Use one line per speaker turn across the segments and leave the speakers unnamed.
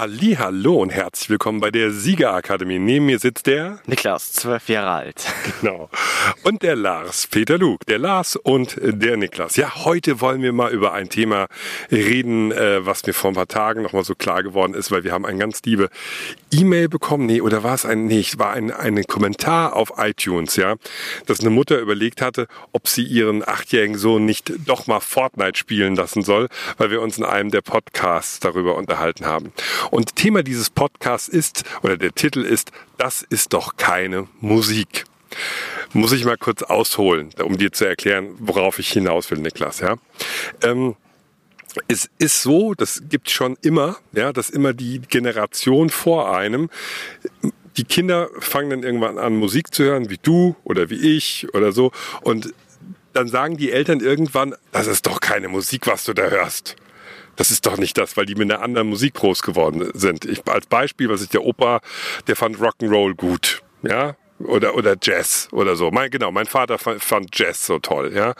Hallo und herzlich willkommen bei der Siegerakademie. Neben mir sitzt der
Niklas, zwölf Jahre alt.
Genau. Und der Lars, Peter Luke. Der Lars und der Niklas. Ja, heute wollen wir mal über ein Thema reden, äh, was mir vor ein paar Tagen nochmal so klar geworden ist, weil wir haben ein ganz liebe E-Mail bekommen. Nee, oder war es ein, nee, war ein, ein Kommentar auf iTunes, ja, dass eine Mutter überlegt hatte, ob sie ihren achtjährigen Sohn nicht doch mal Fortnite spielen lassen soll, weil wir uns in einem der Podcasts darüber unterhalten haben. Und Thema dieses Podcasts ist, oder der Titel ist, das ist doch keine Musik. Muss ich mal kurz ausholen, um dir zu erklären, worauf ich hinaus will, Niklas, ja. Ähm, es ist so, das gibt schon immer, ja, dass immer die Generation vor einem die Kinder fangen dann irgendwann an, Musik zu hören, wie du oder wie ich oder so. Und dann sagen die Eltern irgendwann, das ist doch keine Musik, was du da hörst das ist doch nicht das, weil die mit einer anderen Musik groß geworden sind. Ich, als Beispiel, was ist der Opa, der fand Rock'n'Roll gut, ja, oder oder Jazz oder so. Mein, genau, mein Vater fand, fand Jazz so toll, ja.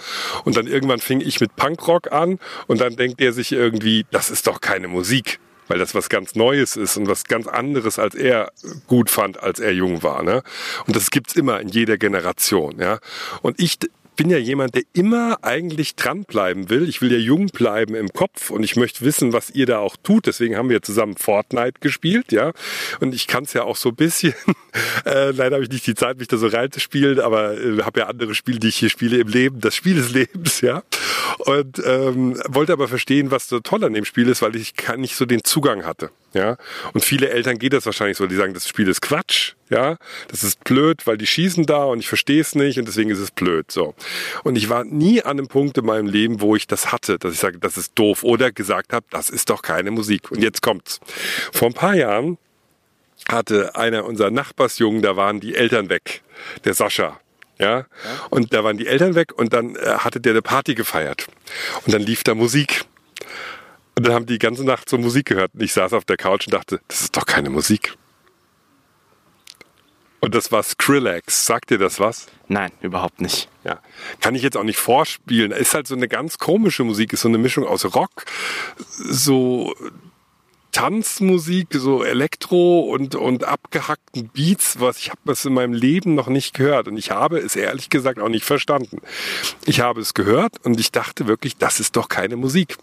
Und dann irgendwann fing ich mit Punkrock an und dann denkt er sich irgendwie, das ist doch keine Musik, weil das was ganz Neues ist und was ganz anderes, als er gut fand, als er jung war. Ne? Und das gibt's immer in jeder Generation. Ja? Und ich bin ja jemand, der immer eigentlich dranbleiben will. Ich will ja jung bleiben im Kopf und ich möchte wissen, was ihr da auch tut. Deswegen haben wir zusammen Fortnite gespielt, ja. Und ich kann es ja auch so ein bisschen. äh, leider habe ich nicht die Zeit, mich da so reinzuspielen, aber äh, habe ja andere Spiele, die ich hier spiele im Leben. Das Spiel des Lebens, ja. Und ähm, wollte aber verstehen, was so toll an dem Spiel ist, weil ich nicht so den Zugang hatte. Ja, und viele Eltern geht das wahrscheinlich so, die sagen, das Spiel ist Quatsch, ja, das ist blöd, weil die schießen da und ich verstehe es nicht und deswegen ist es blöd, so. Und ich war nie an einem Punkt in meinem Leben, wo ich das hatte, dass ich sage, das ist doof oder gesagt habe, das ist doch keine Musik. Und jetzt kommt's. Vor ein paar Jahren hatte einer unserer Nachbarsjungen, da waren die Eltern weg, der Sascha, ja? Und da waren die Eltern weg und dann äh, hatte der eine Party gefeiert. Und dann lief da Musik. Und dann haben die ganze Nacht so Musik gehört. Und ich saß auf der Couch und dachte, das ist doch keine Musik. Und das war Skrillex. Sagt dir das was?
Nein, überhaupt nicht.
Ja. Kann ich jetzt auch nicht vorspielen. Ist halt so eine ganz komische Musik, ist so eine Mischung aus Rock, so Tanzmusik, so Elektro und, und abgehackten Beats, was ich habe das in meinem Leben noch nicht gehört und ich habe es ehrlich gesagt auch nicht verstanden. Ich habe es gehört und ich dachte wirklich, das ist doch keine Musik.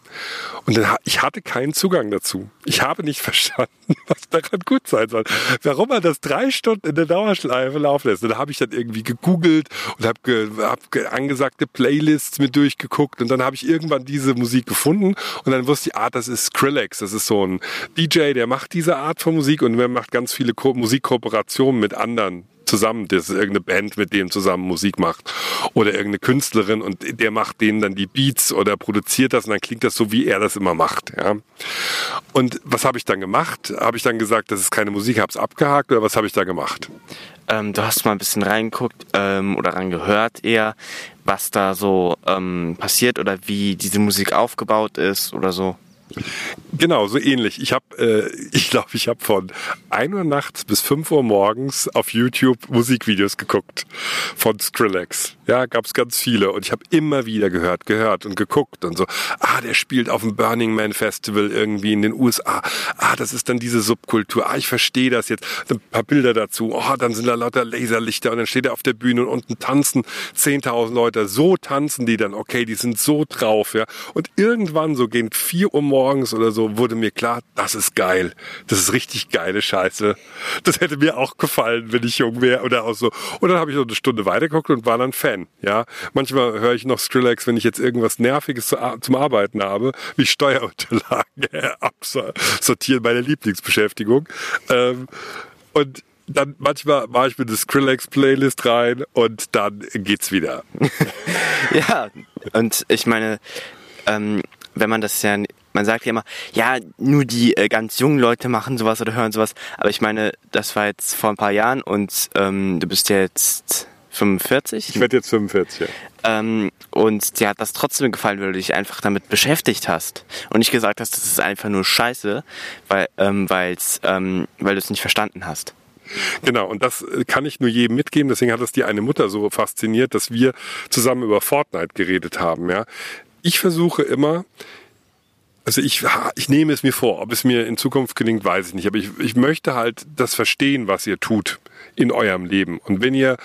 Und dann, ich hatte keinen Zugang dazu. Ich habe nicht verstanden, was daran gut sein soll. Warum man das drei Stunden in der Dauerschleife laufen lässt. Und da habe ich dann irgendwie gegoogelt und habe ge, hab angesagte Playlists mit durchgeguckt und dann habe ich irgendwann diese Musik gefunden und dann wusste ich, ah, das ist Skrillex, das ist so ein DJ, der macht diese Art von Musik und er macht ganz viele Ko Musikkooperationen mit anderen zusammen, das ist irgendeine Band, mit dem zusammen Musik macht oder irgendeine Künstlerin und der macht denen dann die Beats oder produziert das und dann klingt das so, wie er das immer macht. Ja. Und was habe ich dann gemacht? Habe ich dann gesagt, das ist keine Musik, habe es abgehakt oder was habe ich da gemacht?
Ähm, du hast mal ein bisschen reingeguckt ähm, oder reingehört eher, was da so ähm, passiert oder wie diese Musik aufgebaut ist oder so.
Genau, so ähnlich. Ich habe, äh, ich glaube, ich habe von 1 Uhr nachts bis 5 Uhr morgens auf YouTube Musikvideos geguckt von Skrillex. Ja, gab's ganz viele und ich habe immer wieder gehört, gehört und geguckt und so. Ah, der spielt auf dem Burning Man Festival irgendwie in den USA. Ah, das ist dann diese Subkultur. Ah, ich verstehe das jetzt. Ein paar Bilder dazu. Oh, dann sind da lauter Laserlichter und dann steht er auf der Bühne und unten tanzen 10.000 Leute. So tanzen die dann. Okay, die sind so drauf, ja. Und irgendwann so gegen 4 Uhr morgens oder so wurde mir klar, das ist geil. Das ist richtig geile Scheiße. Das hätte mir auch gefallen, wenn ich jung wäre oder auch so. Und dann habe ich noch eine Stunde weitergeguckt und war dann Fan. Ja, manchmal höre ich noch Skrillex, wenn ich jetzt irgendwas Nerviges zu, zum Arbeiten habe, wie Steuerunterlagen absortieren, meine Lieblingsbeschäftigung. Ähm, und dann manchmal mache ich mir eine Skrillex-Playlist rein und dann geht's wieder.
ja, und ich meine, ähm, wenn man das ja, man sagt ja immer, ja, nur die äh, ganz jungen Leute machen sowas oder hören sowas, aber ich meine, das war jetzt vor ein paar Jahren und ähm, du bist ja jetzt 45.
Ich werde jetzt 45, ja.
Ähm, und dir hat das trotzdem gefallen, weil du dich einfach damit beschäftigt hast. Und nicht gesagt hast, das ist einfach nur scheiße, weil, ähm, weil's, ähm, weil du es nicht verstanden hast.
Genau, und das kann ich nur jedem mitgeben. Deswegen hat es die eine Mutter so fasziniert, dass wir zusammen über Fortnite geredet haben. Ja, Ich versuche immer, Also ich, ich nehme es mir vor. Ob es mir in Zukunft gelingt, weiß ich nicht. Aber ich, ich möchte halt das verstehen, was ihr tut in eurem Leben. Und wenn ihr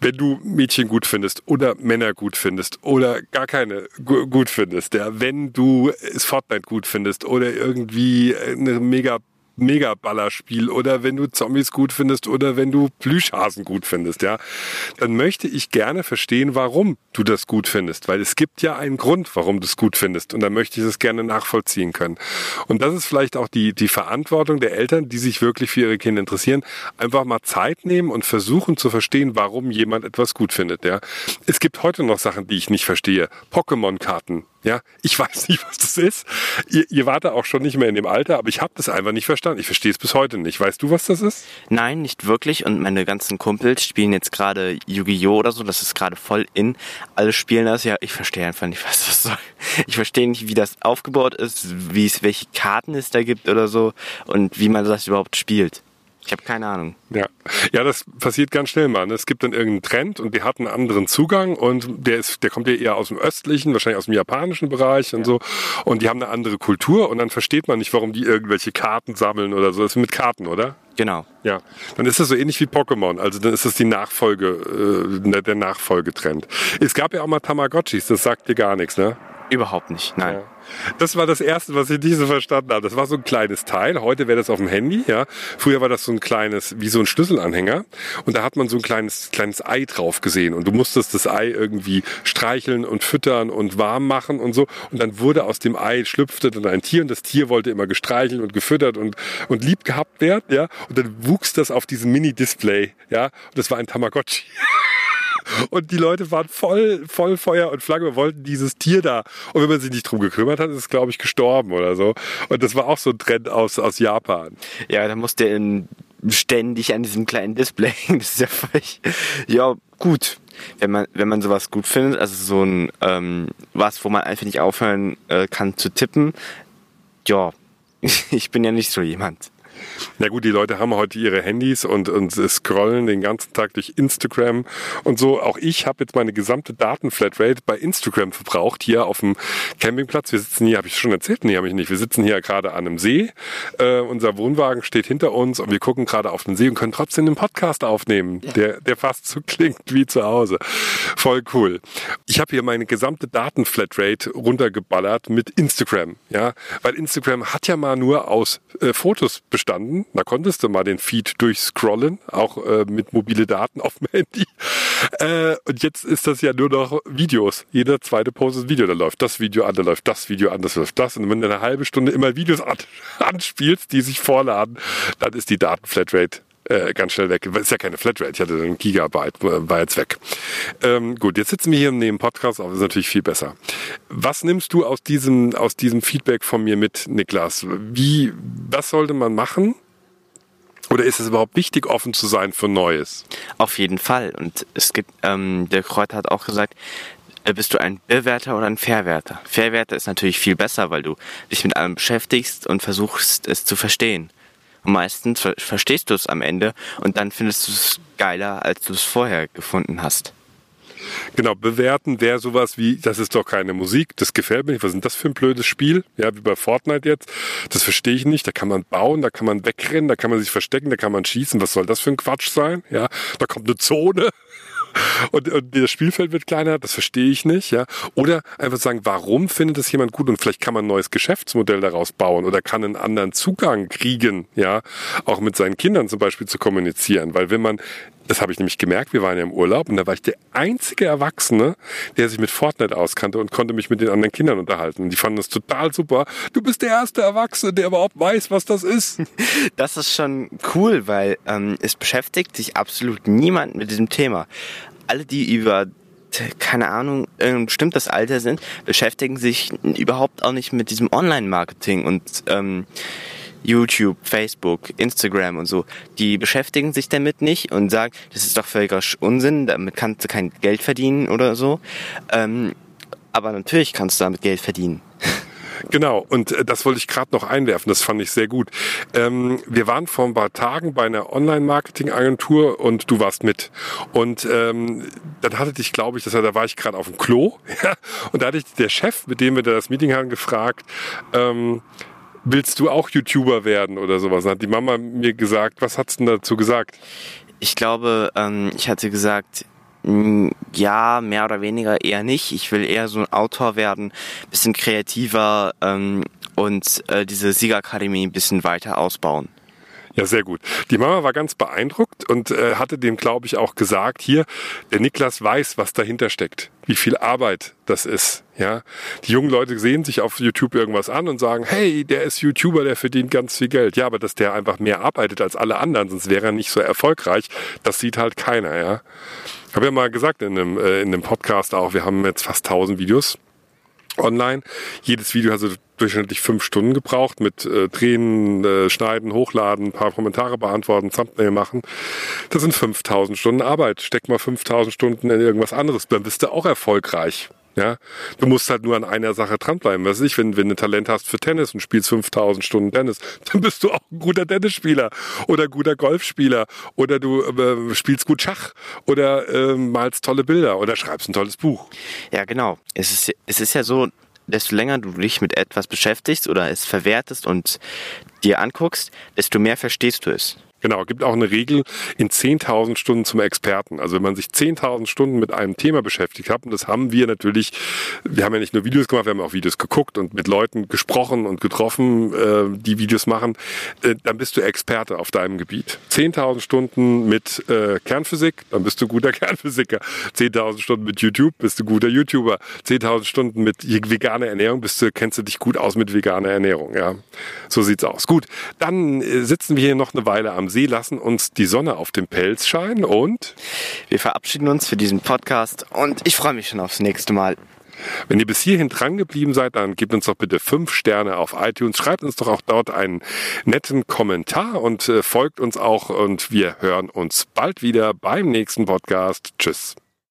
wenn du Mädchen gut findest oder Männer gut findest oder gar keine gut findest, ja, wenn du Fortnite gut findest oder irgendwie eine mega Mega-Ballerspiel oder wenn du Zombies gut findest oder wenn du Plüschhasen gut findest, ja, dann möchte ich gerne verstehen, warum du das gut findest, weil es gibt ja einen Grund, warum du es gut findest und dann möchte ich es gerne nachvollziehen können. Und das ist vielleicht auch die, die Verantwortung der Eltern, die sich wirklich für ihre Kinder interessieren, einfach mal Zeit nehmen und versuchen zu verstehen, warum jemand etwas gut findet, ja. Es gibt heute noch Sachen, die ich nicht verstehe. Pokémon-Karten, ja, ich weiß nicht, was das ist. Ihr, ihr wart auch schon nicht mehr in dem Alter, aber ich habe das einfach nicht verstanden. Ich verstehe es bis heute nicht. Weißt du, was das ist?
Nein, nicht wirklich. Und meine ganzen Kumpels spielen jetzt gerade Yu-Gi-Oh! oder so. Das ist gerade voll in. Alle spielen das. Ja, ich verstehe einfach nicht, was das soll. Ich verstehe nicht, wie das aufgebaut ist, wie es, welche Karten es da gibt oder so und wie man das überhaupt spielt. Ich habe keine Ahnung.
Ja. ja, das passiert ganz schnell mal. Ne? Es gibt dann irgendeinen Trend und die hat einen anderen Zugang und der ist, der kommt ja eher aus dem östlichen, wahrscheinlich aus dem japanischen Bereich und ja. so. Und die haben eine andere Kultur und dann versteht man nicht, warum die irgendwelche Karten sammeln oder so. Das ist mit Karten, oder?
Genau.
Ja, dann ist das so ähnlich wie Pokémon. Also dann ist das die Nachfolge, äh, der Nachfolgetrend. Es gab ja auch mal Tamagotchis, das sagt dir gar nichts, ne?
Überhaupt nicht, nein. Ja.
Das war das erste, was ich nicht so verstanden habe. Das war so ein kleines Teil. Heute wäre das auf dem Handy, ja. Früher war das so ein kleines, wie so ein Schlüsselanhänger. Und da hat man so ein kleines, kleines Ei drauf gesehen. Und du musstest das Ei irgendwie streicheln und füttern und warm machen und so. Und dann wurde aus dem Ei schlüpfte dann ein Tier und das Tier wollte immer gestreichelt und gefüttert und, und lieb gehabt werden, ja. Und dann wuchs das auf diesem Mini-Display, ja. Und das war ein Tamagotchi. Und die Leute waren voll, voll Feuer und Flagge, wollten dieses Tier da. Und wenn man sich nicht drum gekümmert hat, ist es, glaube ich, gestorben oder so. Und das war auch so ein Trend aus, aus Japan.
Ja, da musste in ständig an diesem kleinen Display. Das ist ja völlig, ja, gut. Wenn man, wenn man sowas gut findet, also so ein, ähm, was, wo man einfach nicht aufhören äh, kann zu tippen, ja, ich bin ja nicht so jemand.
Na gut, die Leute haben heute ihre Handys und, und scrollen den ganzen Tag durch Instagram und so. Auch ich habe jetzt meine gesamte Datenflatrate bei Instagram verbraucht, hier auf dem Campingplatz. Wir sitzen hier, habe ich schon erzählt? Nee, habe ich nicht. Wir sitzen hier gerade an einem See. Äh, unser Wohnwagen steht hinter uns und wir gucken gerade auf den See und können trotzdem einen Podcast aufnehmen, ja. der, der fast so klingt wie zu Hause. Voll cool. Ich habe hier meine gesamte Datenflatrate runtergeballert mit Instagram, ja, weil Instagram hat ja mal nur aus äh, Fotos bestanden standen. Da konntest du mal den Feed durchscrollen, auch äh, mit mobile Daten auf dem Handy. Äh, und jetzt ist das ja nur noch Videos. Jeder zweite Post ist Video. Da läuft das Video an, da läuft das Video an, das läuft das. Und wenn du eine halbe Stunde immer Videos an, anspielst, die sich vorladen, dann ist die Datenflatrate äh, ganz schnell weg. Ist ja keine Flatrate, ich hatte einen Gigabyte, war jetzt weg. Ähm, gut, jetzt sitzen wir hier neben Podcast, aber das ist natürlich viel besser. Was nimmst du aus diesem, aus diesem Feedback von mir mit, Niklas? Wie, was sollte man machen? Oder ist es überhaupt wichtig, offen zu sein für Neues?
Auf jeden Fall. Und es gibt, ähm, der Kräuter hat auch gesagt, äh, bist du ein Bewerter oder ein Verwerter? Verwerter ist natürlich viel besser, weil du dich mit allem beschäftigst und versuchst es zu verstehen. Meistens ver verstehst du es am Ende und dann findest du es geiler, als du es vorher gefunden hast.
Genau, bewerten wäre sowas wie, das ist doch keine Musik, das gefällt mir nicht, was ist das für ein blödes Spiel? Ja, wie bei Fortnite jetzt. Das verstehe ich nicht. Da kann man bauen, da kann man wegrennen, da kann man sich verstecken, da kann man schießen. Was soll das für ein Quatsch sein? Ja, da kommt eine Zone und, und das Spielfeld wird kleiner, das verstehe ich nicht, ja. Oder einfach sagen, warum findet es jemand gut und vielleicht kann man ein neues Geschäftsmodell daraus bauen oder kann einen anderen Zugang kriegen, ja, auch mit seinen Kindern zum Beispiel zu kommunizieren, weil wenn man das habe ich nämlich gemerkt, wir waren ja im Urlaub und da war ich der einzige Erwachsene, der sich mit Fortnite auskannte und konnte mich mit den anderen Kindern unterhalten. Und die fanden das total super. Du bist der erste Erwachsene, der überhaupt weiß, was das ist.
Das ist schon cool, weil ähm, es beschäftigt sich absolut niemand mit diesem Thema. Alle, die über keine Ahnung, ein bestimmtes Alter sind, beschäftigen sich überhaupt auch nicht mit diesem Online-Marketing und ähm, YouTube, Facebook, Instagram und so, die beschäftigen sich damit nicht und sagen, das ist doch völliger Unsinn, damit kannst du kein Geld verdienen oder so. Ähm, aber natürlich kannst du damit Geld verdienen.
Genau, und äh, das wollte ich gerade noch einwerfen, das fand ich sehr gut. Ähm, wir waren vor ein paar Tagen bei einer Online-Marketing-Agentur und du warst mit. Und ähm, dann hatte dich, glaube ich, das, da war ich gerade auf dem Klo, und da hatte ich der Chef, mit dem wir da das Meeting hatten, gefragt, ähm, willst du auch YouTuber werden oder sowas? Hat die Mama mir gesagt, was hat's denn dazu gesagt?
Ich glaube, ähm, ich hatte gesagt, mm, ja, mehr oder weniger eher nicht. Ich will eher so ein Autor werden, bisschen kreativer ähm, und äh, diese Siegerakademie ein bisschen weiter ausbauen.
Ja, sehr gut. Die Mama war ganz beeindruckt und äh, hatte dem, glaube ich, auch gesagt, hier, der Niklas weiß, was dahinter steckt, wie viel Arbeit das ist. Ja, die jungen Leute sehen sich auf YouTube irgendwas an und sagen, hey, der ist YouTuber, der verdient ganz viel Geld. Ja, aber dass der einfach mehr arbeitet als alle anderen, sonst wäre er nicht so erfolgreich, das sieht halt keiner. Ja, habe ja mal gesagt in einem, äh, in einem Podcast auch, wir haben jetzt fast 1000 Videos online. Jedes Video hat so durchschnittlich fünf Stunden gebraucht mit äh, Drehen, äh, Schneiden, Hochladen, ein paar Kommentare beantworten, Thumbnail machen. Das sind 5000 Stunden Arbeit. Steck mal 5000 Stunden in irgendwas anderes, dann bist du auch erfolgreich. Ja, du musst halt nur an einer Sache dranbleiben. Was ich, wenn, wenn du Talent hast für Tennis und spielst 5000 Stunden Tennis, dann bist du auch ein guter Tennisspieler oder guter Golfspieler oder du äh, spielst gut Schach oder äh, malst tolle Bilder oder schreibst ein tolles Buch.
Ja, genau. Es ist, es ist ja so, desto länger du dich mit etwas beschäftigst oder es verwertest und dir anguckst, desto mehr verstehst du es.
Genau, gibt auch eine Regel in 10.000 Stunden zum Experten. Also wenn man sich 10.000 Stunden mit einem Thema beschäftigt hat, und das haben wir natürlich, wir haben ja nicht nur Videos gemacht, wir haben auch Videos geguckt und mit Leuten gesprochen und getroffen, äh, die Videos machen, äh, dann bist du Experte auf deinem Gebiet. 10.000 Stunden mit äh, Kernphysik, dann bist du guter Kernphysiker. 10.000 Stunden mit YouTube, bist du guter YouTuber. 10.000 Stunden mit veganer Ernährung, bist du, kennst du dich gut aus mit veganer Ernährung. Ja, so sieht's aus. Gut, dann äh, sitzen wir hier noch eine Weile am am See, lassen uns die Sonne auf dem Pelz scheinen und
wir verabschieden uns für diesen Podcast und ich freue mich schon aufs nächste Mal.
Wenn ihr bis hierhin dran geblieben seid, dann gebt uns doch bitte fünf Sterne auf iTunes. Schreibt uns doch auch dort einen netten Kommentar und äh, folgt uns auch und wir hören uns bald wieder beim nächsten Podcast. Tschüss.